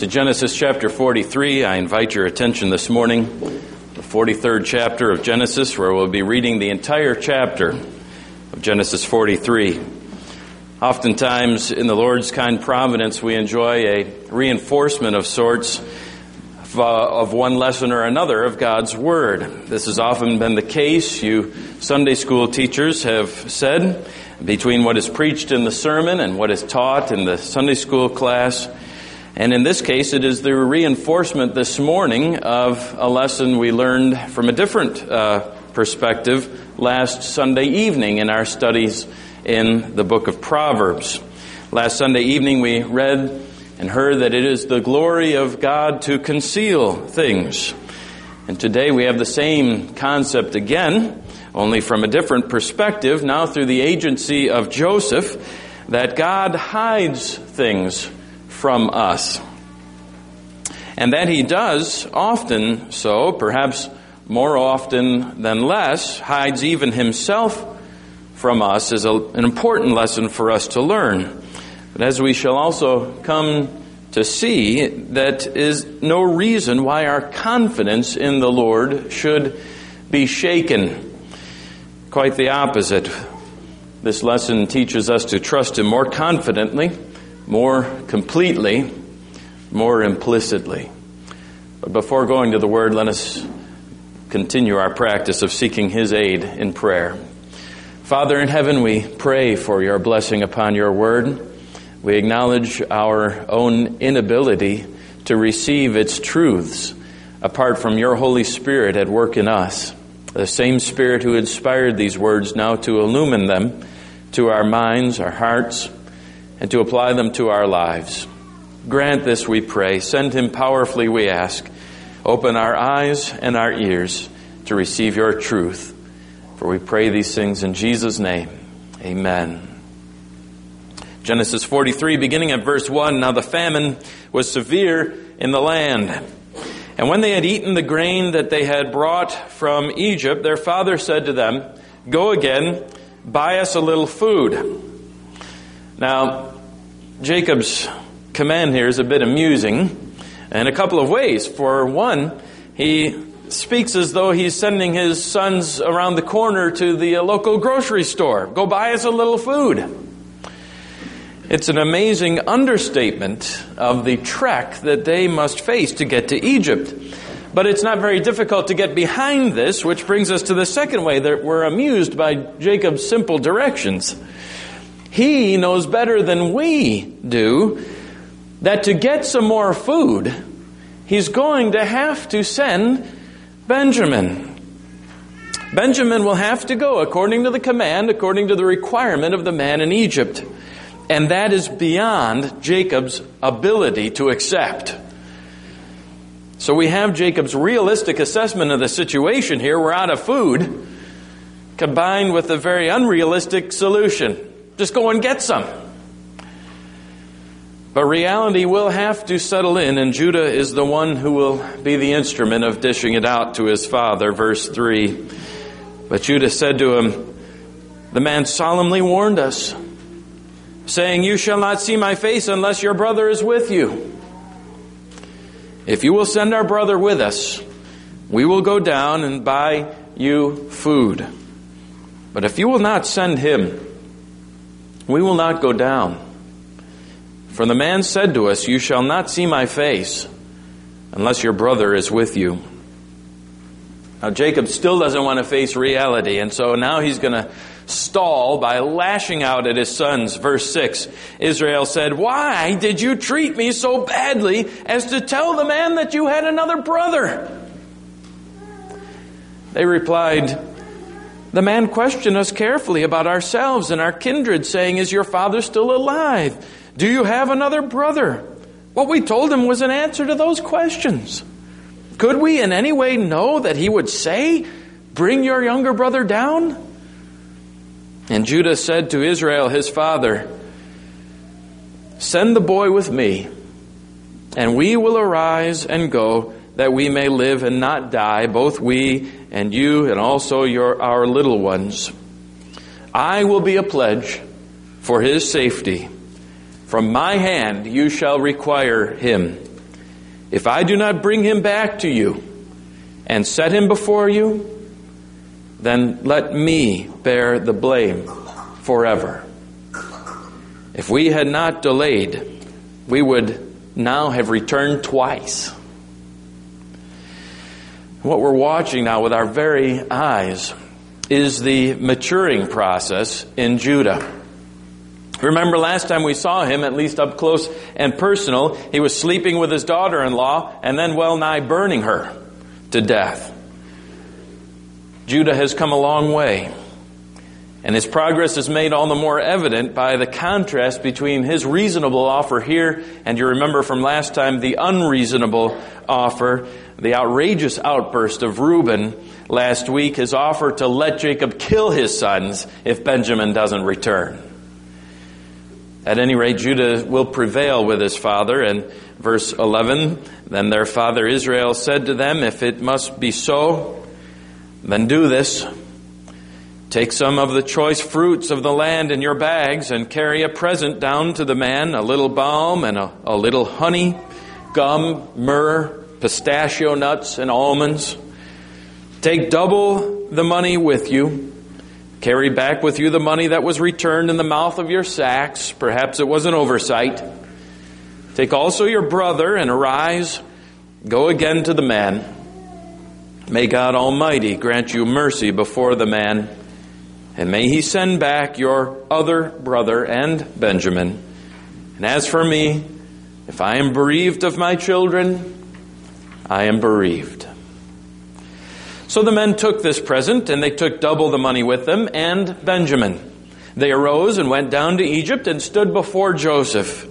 to Genesis chapter 43. I invite your attention this morning, the 43rd chapter of Genesis, where we'll be reading the entire chapter of Genesis 43. Oftentimes, in the Lord's kind providence, we enjoy a reinforcement of sorts of, uh, one lesson or another of God's Word. This has often been the case. You Sunday school teachers have said between what is preached in the sermon and what is taught in the Sunday school class and in this case, it is the reinforcement this morning of a lesson we learned from a different uh, perspective last Sunday evening in our studies in the book of Proverbs. Last Sunday evening, we read and heard that it is the glory of God to conceal things. And today we have the same concept again, only from a different perspective, now through the agency of Joseph, that God hides things from us. And that he does often so, perhaps more often than less, hides even himself from us is a, an important lesson for us to learn. But as we shall also come to see, that is no reason why our confidence in the Lord should be shaken. Quite the opposite. This lesson teaches us to trust Him more confidently more completely, more implicitly. But before going to the Word, let us continue our practice of seeking His aid in prayer. Father in heaven, we pray for your blessing upon your Word. We acknowledge our own inability to receive its truths apart from your Holy Spirit at work in us. The same Spirit who inspired these words now to illumine them to our minds, our hearts, and to apply them to our lives. Grant this, we pray. Send him powerfully, we ask. Open our eyes and our ears to receive your truth. For we pray these things in Jesus' name. Amen. Genesis 43, beginning at verse 1. Now the famine was severe in the land. And when they had eaten the grain that they had brought from Egypt, their father said to them, Go again, buy us a little food. Now, Jacob's command here is a bit amusing in a couple of ways. For one, he speaks as though he's sending his sons around the corner to the uh, local grocery store. Go buy us a little food. It's an amazing understatement of the trek that they must face to get to Egypt. But it's not very difficult to get behind this, which brings us to the second way that we're amused by Jacob's simple directions. He knows better than we do that to get some more food, he's going to have to send Benjamin. Benjamin will have to go according to the command, according to the requirement of the man in Egypt. And that is beyond Jacob's ability to accept. So we have Jacob's realistic assessment of the situation here. We're out of food, combined with a very unrealistic solution. Just go and get some. But reality will have to settle in, and Judah is the one who will be the instrument of dishing it out to his father. Verse 3. But Judah said to him, The man solemnly warned us, saying, You shall not see my face unless your brother is with you. If you will send our brother with us, we will go down and buy you food. But if you will not send him, we will not go down. For the man said to us, You shall not see my face unless your brother is with you. Now, Jacob still doesn't want to face reality, and so now he's going to stall by lashing out at his sons. Verse 6 Israel said, Why did you treat me so badly as to tell the man that you had another brother? They replied, the man questioned us carefully about ourselves and our kindred, saying, Is your father still alive? Do you have another brother? What we told him was an answer to those questions. Could we in any way know that he would say, Bring your younger brother down? And Judah said to Israel, his father, Send the boy with me, and we will arise and go, that we may live and not die, both we and you and also your, our little ones. I will be a pledge for his safety. From my hand you shall require him. If I do not bring him back to you and set him before you, then let me bear the blame forever. If we had not delayed, we would now have returned twice. What we're watching now with our very eyes is the maturing process in Judah. Remember last time we saw him, at least up close and personal, he was sleeping with his daughter in law and then well nigh burning her to death. Judah has come a long way. And his progress is made all the more evident by the contrast between his reasonable offer here and you remember from last time the unreasonable offer, the outrageous outburst of Reuben last week, his offer to let Jacob kill his sons if Benjamin doesn't return. At any rate, Judah will prevail with his father. And verse 11, then their father Israel said to them, If it must be so, then do this. Take some of the choice fruits of the land in your bags and carry a present down to the man, a little balm and a, a little honey, gum, myrrh, pistachio nuts, and almonds. Take double the money with you Carry back with you the money that was returned in the mouth of your sacks. Perhaps it was an oversight. Take also your brother and arise. Go again to the man. May God Almighty grant you mercy before the man, and may he send back your other brother and Benjamin. And as for me, if I am bereaved of my children, I am bereaved. So the men took this present, and they took double the money with them, and Benjamin. They arose and went down to Egypt and stood before Joseph.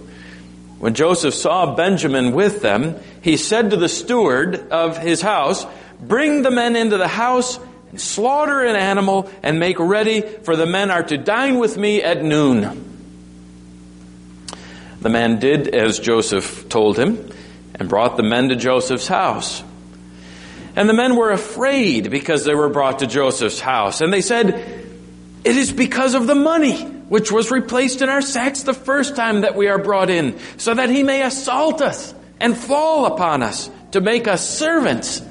When Joseph saw Benjamin with them, he said to the steward of his house, Bring the men into the house and slaughter an animal and make ready, for the men are to dine with me at noon. The man did as Joseph told him and brought the men to Joseph's house. And the men were afraid because they were brought to Joseph's house. And they said, It is because of the money which was replaced in our sacks the first time that we are brought in, so that he may assault us and fall upon us to make us servants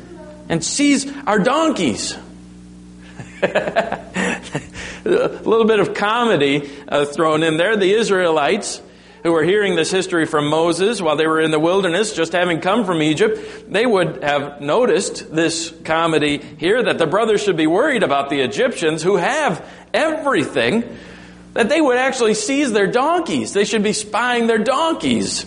and seize our donkeys. a little bit of comedy uh, thrown in there. The Israelites who were hearing this history from Moses while they were in the wilderness, just having come from Egypt, they would have noticed this comedy here that the brothers should be worried about the Egyptians who have everything, that they would actually seize their donkeys. They should be spying their donkeys.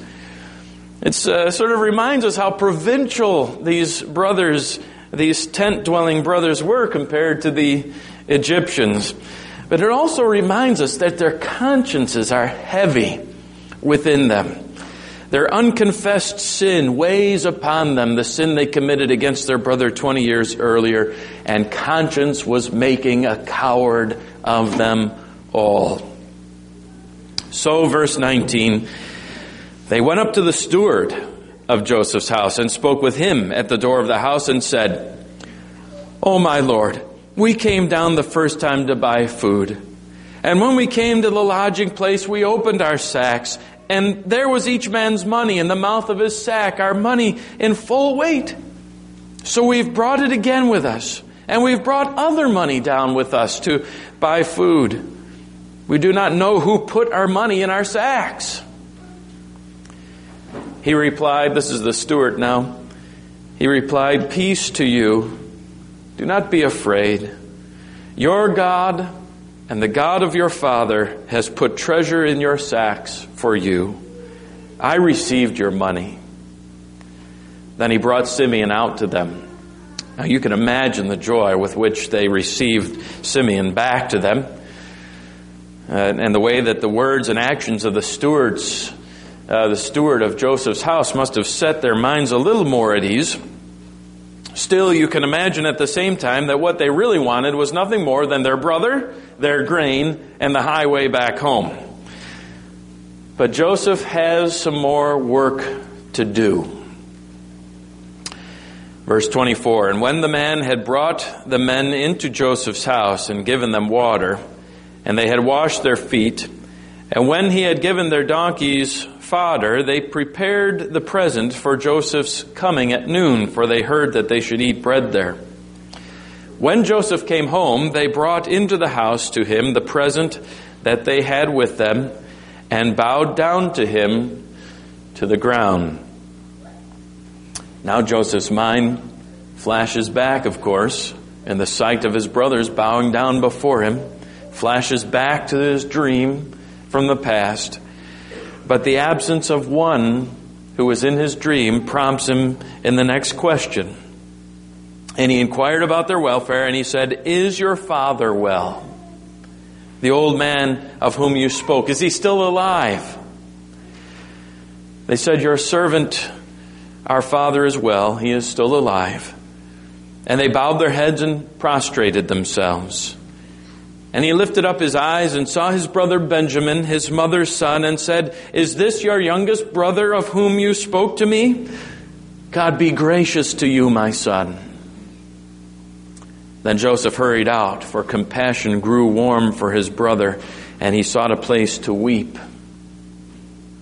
It uh, sort of reminds us how provincial these brothers, these tent dwelling brothers, were compared to the Egyptians. But it also reminds us that their consciences are heavy within them. Their unconfessed sin weighs upon them, the sin they committed against their brother 20 years earlier, and conscience was making a coward of them all. So, verse 19, they went up to the steward of Joseph's house and spoke with him at the door of the house and said, Oh, my Lord, we came down the first time to buy food. And when we came to the lodging place, we opened our sacks and there was each man's money in the mouth of his sack, our money in full weight. So we've brought it again with us, and we've brought other money down with us to buy food. We do not know who put our money in our sacks. He replied, This is the steward now. He replied, Peace to you. Do not be afraid. Your God and the God of your father has put treasure in your sacks for you. I received your money. Then he brought Simeon out to them. Now you can imagine the joy with which they received Simeon back to them. Uh, and the way that the words and actions of the stewards, uh, the steward of Joseph's house, must have set their minds a little more at ease. Still, you can imagine at the same time that what they really wanted was nothing more than their brother, their grain, and the highway back home. But Joseph has some more work to do. Verse 24 And when the man had brought the men into Joseph's house and given them water, and they had washed their feet, and when he had given their donkeys fodder, they prepared the present for Joseph's coming at noon, for they heard that they should eat bread there. When Joseph came home, they brought into the house to him the present that they had with them and bowed down to him to the ground. Now Joseph's mind flashes back, of course, and the sight of his brothers bowing down before him flashes back to his dream from the past. But the absence of one who was in his dream prompts him in the next question. And he inquired about their welfare, and he said, Is your father well? The old man of whom you spoke, is he still alive? They said, Your servant, our father, is well. He is still alive. And they bowed their heads and prostrated themselves. And he lifted up his eyes and saw his brother Benjamin, his mother's son, and said, Is this your youngest brother of whom you spoke to me? God be gracious to you, my son. Then Joseph hurried out, for compassion grew warm for his brother, and he sought a place to weep.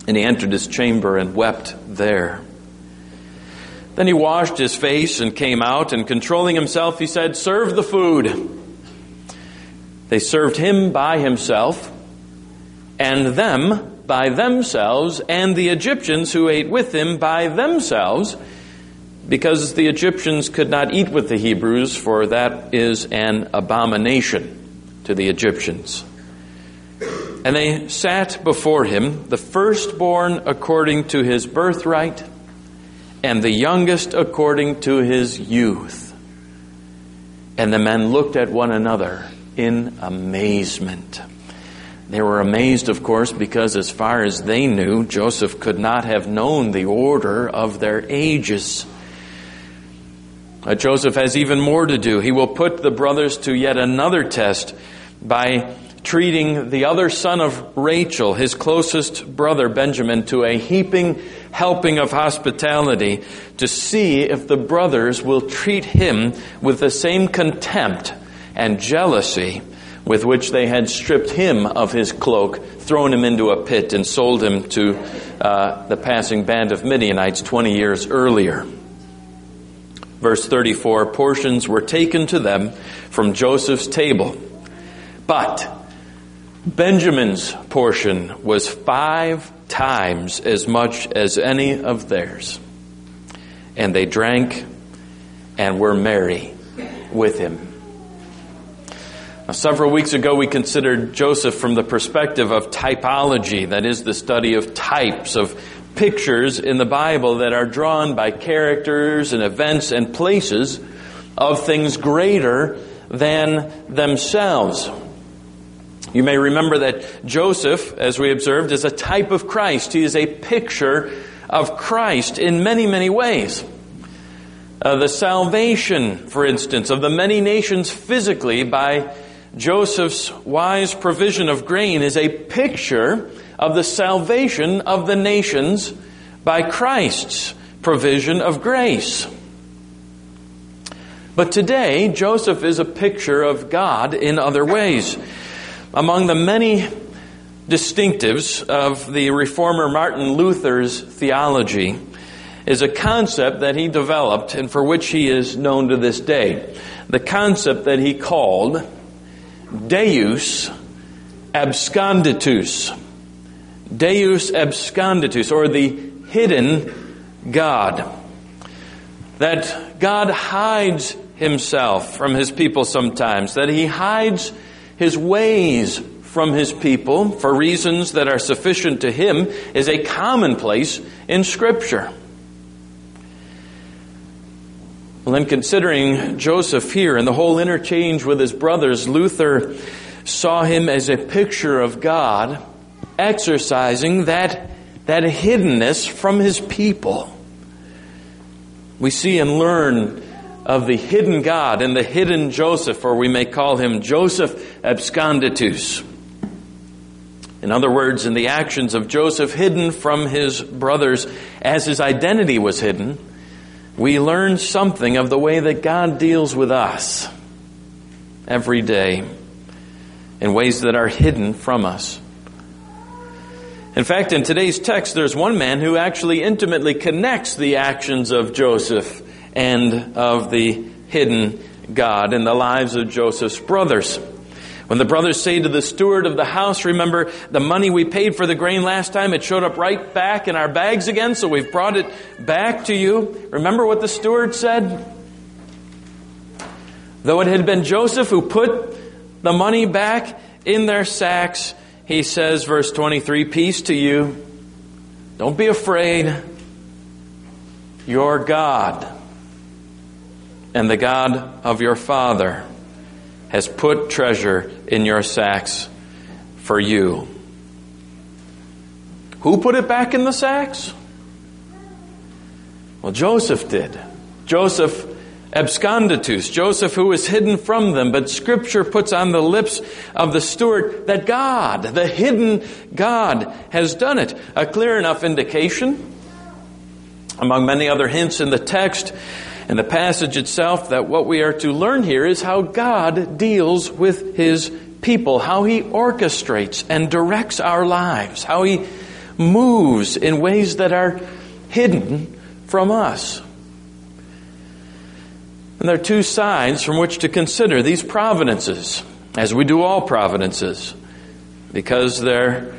And he entered his chamber and wept there. Then he washed his face and came out, and controlling himself, he said, Serve the food. They served him by himself, and them by themselves, and the Egyptians who ate with him by themselves, because the Egyptians could not eat with the Hebrews, for that is an abomination to the Egyptians. And they sat before him, the firstborn according to his birthright, and the youngest according to his youth. And the men looked at one another in amazement. They were amazed, of course, because as far as they knew, Joseph could not have known the order of their ages. Uh, Joseph has even more to do. He will put the brothers to yet another test by treating the other son of Rachel, his closest brother Benjamin, to a heaping helping of hospitality to see if the brothers will treat him with the same contempt and jealousy with which they had stripped him of his cloak, thrown him into a pit, and sold him to uh, the passing band of Midianites 20 years earlier. Verse 34 portions were taken to them from Joseph's table, but Benjamin's portion was five times as much as any of theirs. And they drank and were merry with him. Now, several weeks ago, we considered Joseph from the perspective of typology, that is, the study of types, of pictures in the Bible that are drawn by characters and events and places of things greater than themselves. You may remember that Joseph, as we observed, is a type of Christ. He is a picture of Christ in many, many ways. Uh, the salvation, for instance, of the many nations physically by Joseph's wise provision of grain is a picture of the salvation of the nations by Christ's provision of grace. But today, Joseph is a picture of God in other ways. Among the many distinctives of the reformer Martin Luther's theology is a concept that he developed and for which he is known to this day. The concept that he called Deus absconditus. Deus absconditus, or the hidden God. That God hides himself from his people sometimes, that he hides his ways from his people for reasons that are sufficient to him is a commonplace in Scripture. Well, in considering Joseph here and the whole interchange with his brothers, Luther saw him as a picture of God exercising that, that hiddenness from his people. We see and learn of the hidden God and the hidden Joseph, or we may call him Joseph absconditus. In other words, in the actions of Joseph hidden from his brothers as his identity was hidden, we learn something of the way that God deals with us every day in ways that are hidden from us. In fact, in today's text, there's one man who actually intimately connects the actions of Joseph and of the hidden God in the lives of Joseph's brothers. When the brothers say to the steward of the house, remember the money we paid for the grain last time, it showed up right back in our bags again, so we've brought it back to you. Remember what the steward said? Though it had been Joseph who put the money back in their sacks, he says, verse 23, peace to you. Don't be afraid. Your God and the God of your father has put treasure in your sacks for you. Who put it back in the sacks? Well, Joseph did. Joseph absconditus, Joseph who was hidden from them, but scripture puts on the lips of the steward that God, the hidden God, has done it. A clear enough indication, among many other hints in the text, and the passage itself that what we are to learn here is how God deals with His people, how He orchestrates and directs our lives, how He moves in ways that are hidden from us. And there are two sides from which to consider these providences, as we do all providences, because they're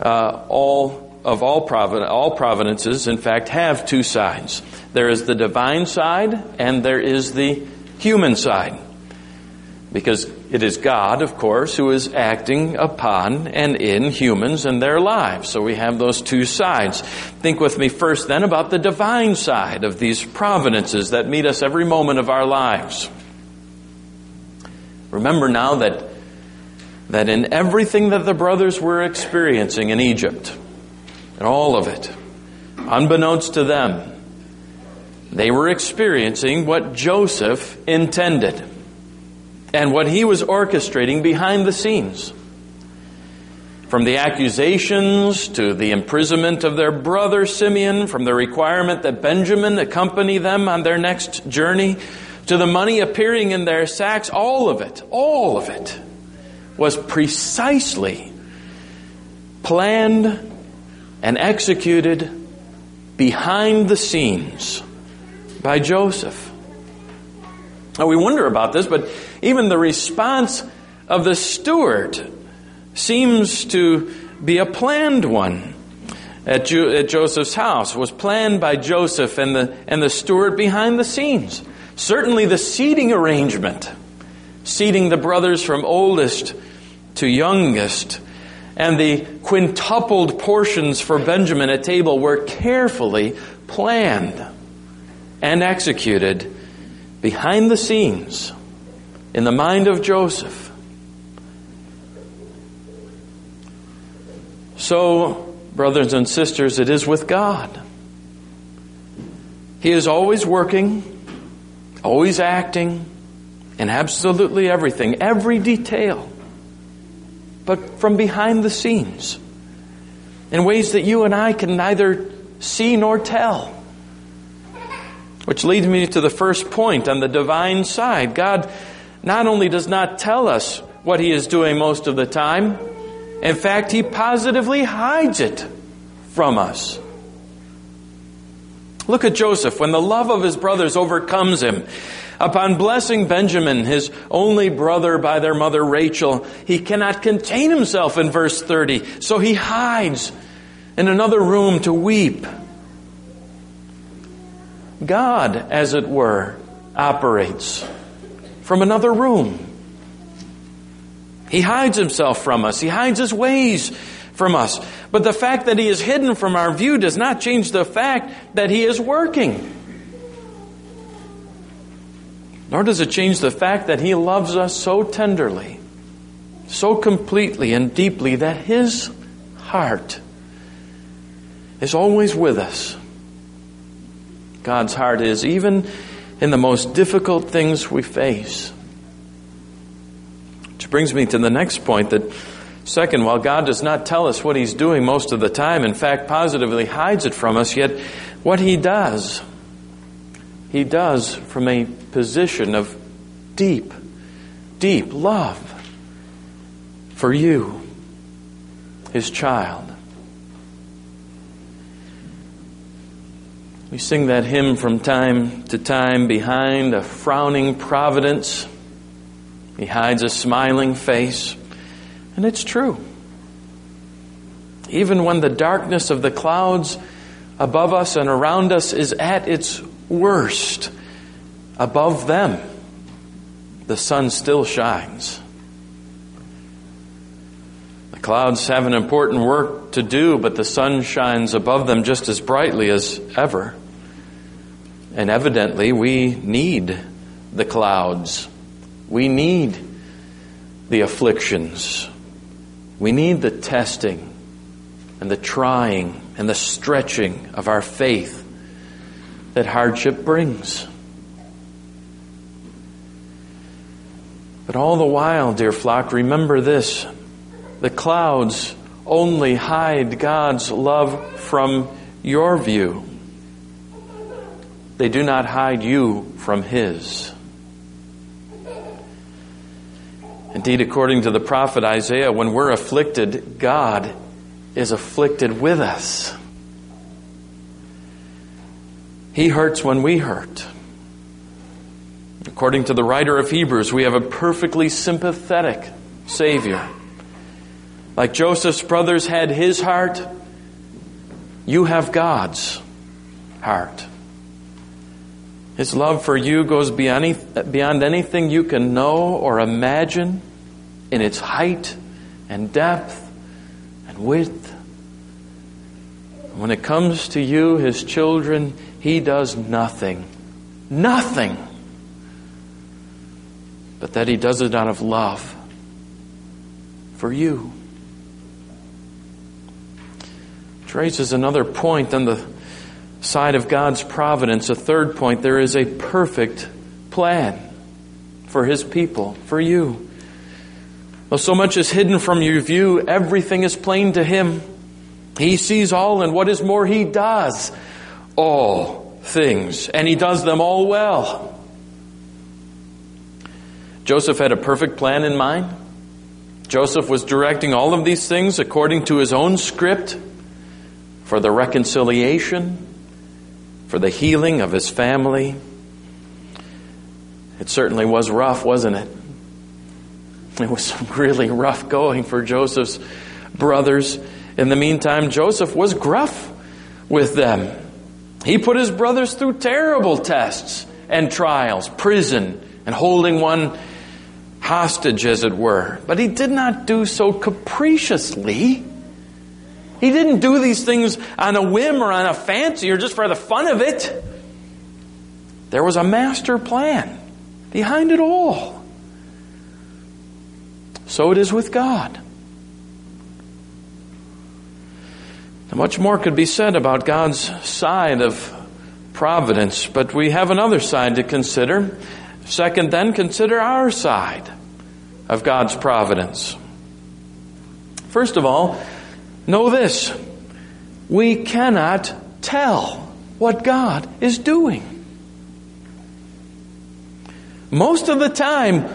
uh, all of all, all providences, in fact, have two sides. There is the divine side and there is the human side. Because it is God, of course, who is acting upon and in humans and their lives. So we have those two sides. Think with me first then about the divine side of these providences that meet us every moment of our lives. Remember now that, that in everything that the brothers were experiencing in Egypt, and all of it, unbeknownst to them, they were experiencing what Joseph intended and what he was orchestrating behind the scenes. From the accusations to the imprisonment of their brother Simeon, from the requirement that Benjamin accompany them on their next journey, to the money appearing in their sacks, all of it, all of it was precisely planned and executed behind the scenes by Joseph. Now we wonder about this, but even the response of the steward seems to be a planned one at, jo- at Joseph's house, was planned by Joseph and the, and the steward behind the scenes. Certainly the seating arrangement, seating the brothers from oldest to youngest, and the quintupled portions for Benjamin at table were carefully planned and executed behind the scenes in the mind of Joseph. So, brothers and sisters, it is with God. He is always working, always acting, in absolutely everything, every detail, but from behind the scenes, in ways that you and I can neither see nor tell. Which leads me to the first point on the divine side. God not only does not tell us what He is doing most of the time, in fact, He positively hides it from us. Look at Joseph. When the love of his brothers overcomes him, upon blessing Benjamin, his only brother by their mother Rachel, he cannot contain himself in verse 30, so he hides in another room to weep. God, as it were, operates from another room. He hides himself from us. He hides his ways from us. But the fact that he is hidden from our view does not change the fact that he is working. Nor does it change the fact that he loves us so tenderly, so completely and deeply that his heart is always with us. God's heart is, even in the most difficult things we face. Which brings me to the next point that, second, while God does not tell us what He's doing most of the time, in fact, positively hides it from us, yet what He does, He does from a position of deep, deep love for you, His child. We sing that hymn from time to time behind a frowning providence. He hides a smiling face. And it's true. Even when the darkness of the clouds above us and around us is at its worst, above them, the sun still shines. The clouds have an important work to do, but the sun shines above them just as brightly as ever. And evidently, we need the clouds. We need the afflictions. We need the testing and the trying and the stretching of our faith that hardship brings. But all the while, dear flock, remember this the clouds only hide God's love from your view. They do not hide you from His. Indeed, according to the prophet Isaiah, when we're afflicted, God is afflicted with us. He hurts when we hurt. According to the writer of Hebrews, we have a perfectly sympathetic Savior like Joseph's brothers had his heart, you have God's heart. His love for you goes beyond, beyond anything you can know or imagine in its height and depth and width. When it comes to you, His children, He does nothing. Nothing. But that He does it out of love for you. Which raises another point on the side of God's providence. A third point there is a perfect plan for His people, for you. Though so much is hidden from your view, everything is plain to Him. He sees all, and what is more, He does all things, and He does them all well. Joseph had a perfect plan in mind. Joseph was directing all of these things according to his own script for the reconciliation, for the healing of his family. It certainly was rough, wasn't it? It was really rough going for Joseph's brothers. In the meantime, Joseph was gruff with them. He put his brothers through terrible tests and trials, prison, and holding one hostage, as it were. But he did not do so capriciously. He didn't do these things on a whim or on a fancy or just for the fun of it. There was a master plan behind it all. So it is with God. Now, much more could be said about God's side of providence, but we have another side to consider. Second, then, consider our side of God's providence. First of all, Know this we cannot tell what God is doing. Most of the time,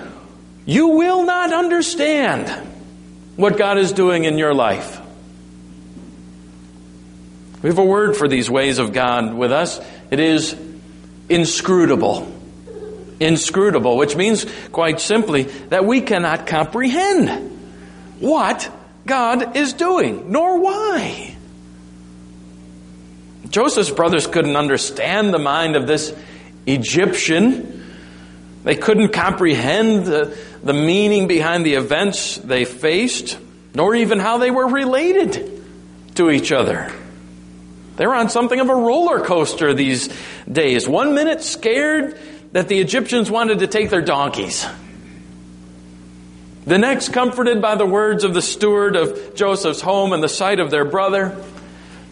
you will not understand what God is doing in your life. We have a word for these ways of God with us. It is inscrutable. Inscrutable, which means quite simply that we cannot comprehend what God is doing, nor why. Joseph's brothers couldn't understand the mind of this Egyptian. They couldn't comprehend the, the meaning behind the events they faced, nor even how they were related to each other. They were on something of a roller coaster these days. One minute scared that the Egyptians wanted to take their donkeys. The next, comforted by the words of the steward of Joseph's home and the sight of their brother,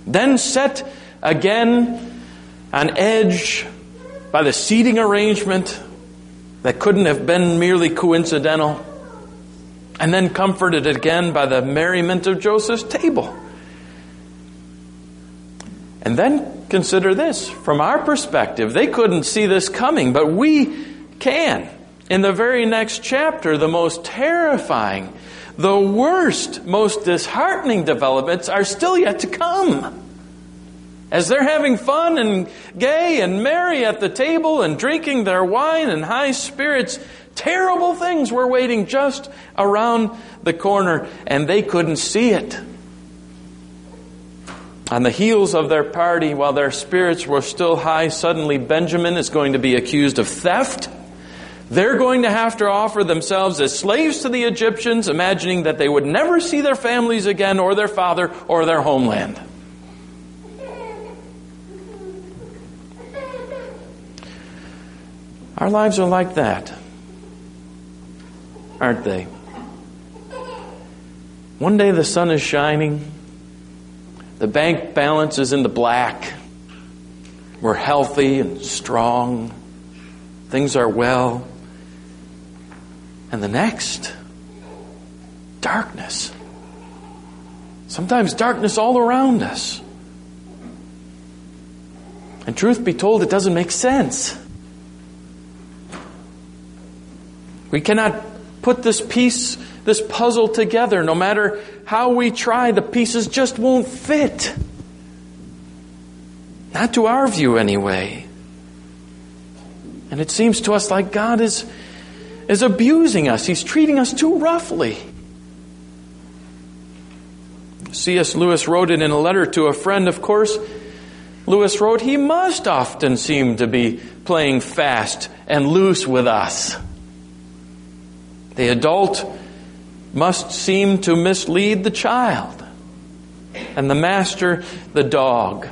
then set again on edge by the seating arrangement that couldn't have been merely coincidental, and then comforted again by the merriment of Joseph's table. And then consider this from our perspective, they couldn't see this coming, but we can in the very next chapter, the most terrifying, the worst, most disheartening developments are still yet to come. As they're having fun and gay and merry at the table and drinking their wine in high spirits, terrible things were waiting just around the corner and they couldn't see it. On the heels of their party, while their spirits were still high, suddenly Benjamin is going to be accused of theft. They're going to have to offer themselves as slaves to the Egyptians, imagining that they would never see their families again, or their father, or their homeland. Our lives are like that, aren't they? One day the sun is shining the bank balance is in the black. We're healthy and strong. Things are well. And the next, darkness. Sometimes darkness all around us. And truth be told, it doesn't make sense. We cannot put this piece, this puzzle together. No matter how we try, the pieces just won't fit. Not to our view, anyway. And it seems to us like God is, is abusing us. He's treating us too roughly. C.S. Lewis wrote it in a letter to a friend, of course. Lewis wrote, He must often seem to be playing fast and loose with us. The adult must seem to mislead the child, and the master, the dog.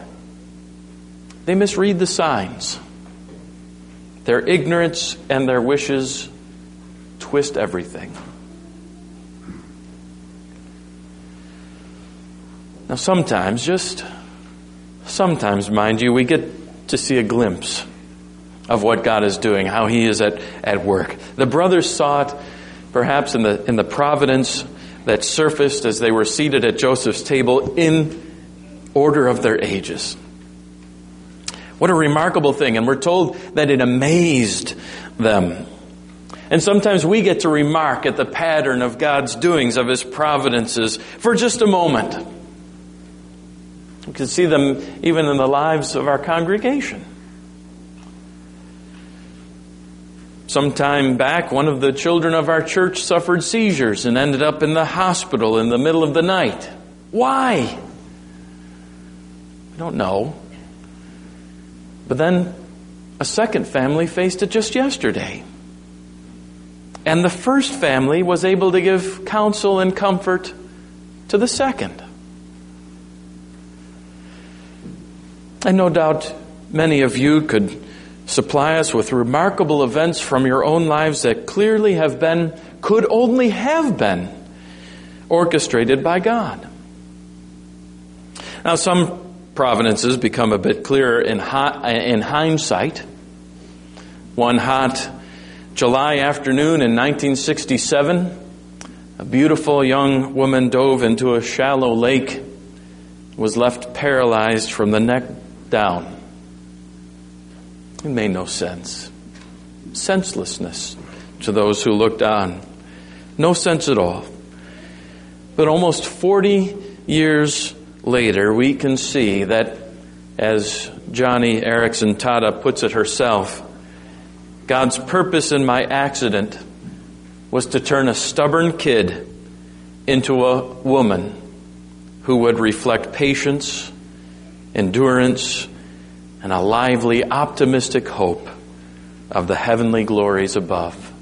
They misread the signs. Their ignorance and their wishes twist everything. Now, sometimes, just sometimes, mind you, we get to see a glimpse of what God is doing, how He is at, at work. The brothers saw it perhaps in the, in the providence that surfaced as they were seated at Joseph's table in order of their ages. What a remarkable thing. And we're told that it amazed them. And sometimes we get to remark at the pattern of God's doings, of His providences, for just a moment. We can see them even in the lives of our congregation. Some time back, one of the children of our church suffered seizures and ended up in the hospital in the middle of the night. Why? I don't know. But then a second family faced it just yesterday. And the first family was able to give counsel and comfort to the second. And no doubt many of you could supply us with remarkable events from your own lives that clearly have been, could only have been, orchestrated by God. Now, some providences become a bit clearer in, hot, in hindsight. One hot July afternoon in 1967, a beautiful young woman dove into a shallow lake, was left paralyzed from the neck down. It made no sense. Senselessness to those who looked on. No sense at all. But almost 40 years later, we can see that, as Joni Eareckson Tada puts it herself, God's purpose in my accident was to turn a stubborn kid into a woman who would reflect patience, endurance, and a lively, optimistic hope of the heavenly glories above.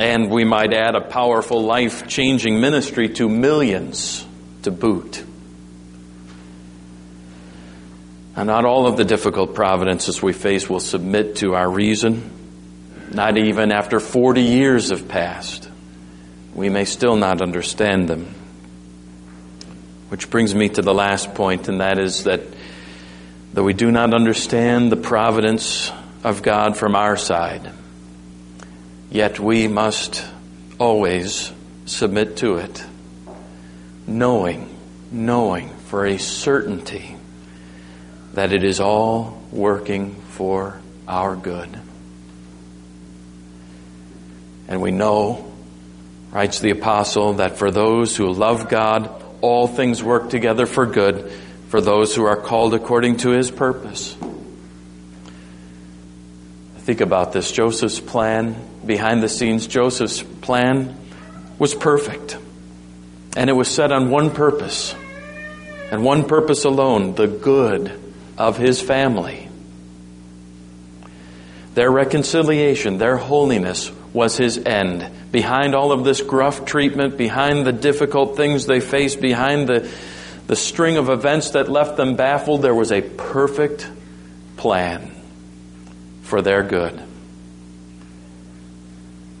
And we might add a powerful, life changing ministry to millions to boot. And not all of the difficult providences we face will submit to our reason, not even after 40 years have passed. We may still not understand them. Which brings me to the last point, and that is that Though we do not understand the providence of God from our side, yet we must always submit to it, knowing, knowing for a certainty that it is all working for our good. And we know, writes the apostle, that for those who love God, all things work together for good for those who are called according to his purpose. Think about this. Joseph's plan, behind the scenes, Joseph's plan was perfect. And it was set on one purpose, and one purpose alone the good of his family. Their reconciliation, their holiness was his end. Behind all of this gruff treatment, behind the difficult things they faced, behind the, the string of events that left them baffled, there was a perfect plan for their good.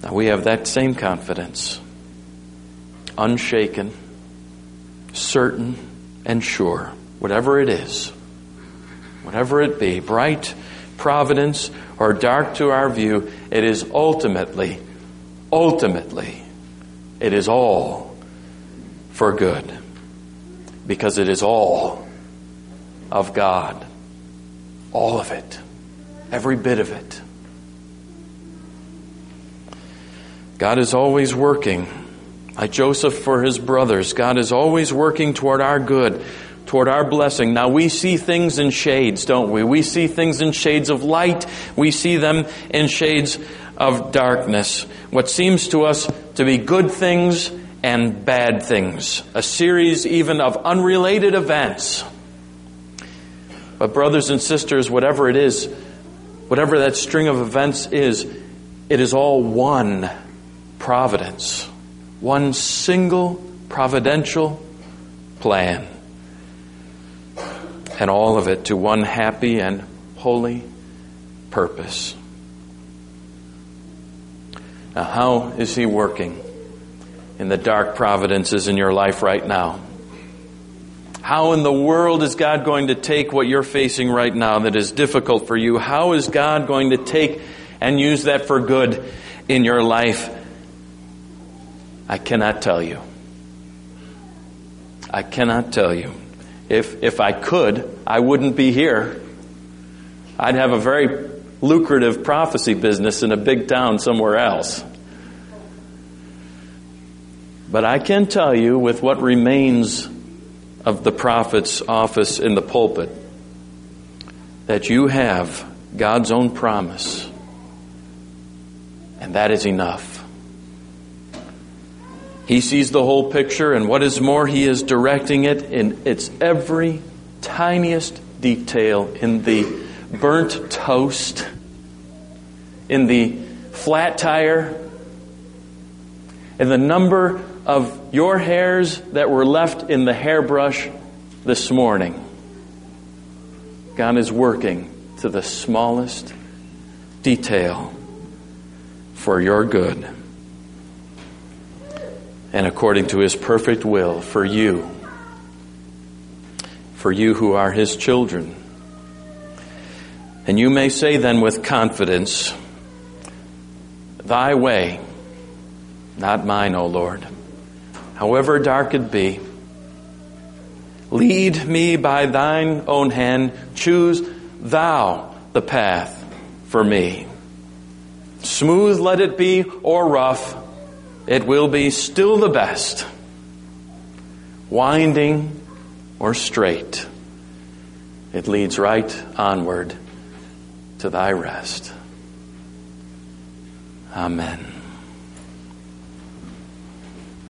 Now we have that same confidence, unshaken, certain, and sure, whatever it is, whatever it be, bright providence or dark to our view, it is ultimately, ultimately, it is all for good. Because it is all of God. All of it. Every bit of it. God is always working. Like Joseph for his brothers, God is always working toward our good toward our blessing. Now we see things in shades, don't we? We see things in shades of light. We see them in shades of darkness. What seems to us to be good things and bad things. A series even of unrelated events. But brothers and sisters, whatever it is, whatever that string of events is, it is all one providence. One single providential plan and all of it to one happy and holy purpose. Now, how is He working in the dark providences in your life right now? How in the world is God going to take what you're facing right now that is difficult for you? How is God going to take and use that for good in your life? I cannot tell you. I cannot tell you. If, if I could, I wouldn't be here. I'd have a very lucrative prophecy business in a big town somewhere else. But I can tell you, with what remains of the prophet's office in the pulpit, that you have God's own promise. And that is enough. He sees the whole picture, and what is more, He is directing it in its every tiniest detail in the burnt toast, in the flat tire, in the number of your hairs that were left in the hairbrush this morning. God is working to the smallest detail for your good and according to his perfect will for you, for you who are his children. And you may say then with confidence, Thy way, not mine, O Lord, however dark it be. Lead me by thine own hand. Choose thou the path for me. Smooth let it be or rough it will be still the best, winding or straight. It leads right onward to thy rest. Amen.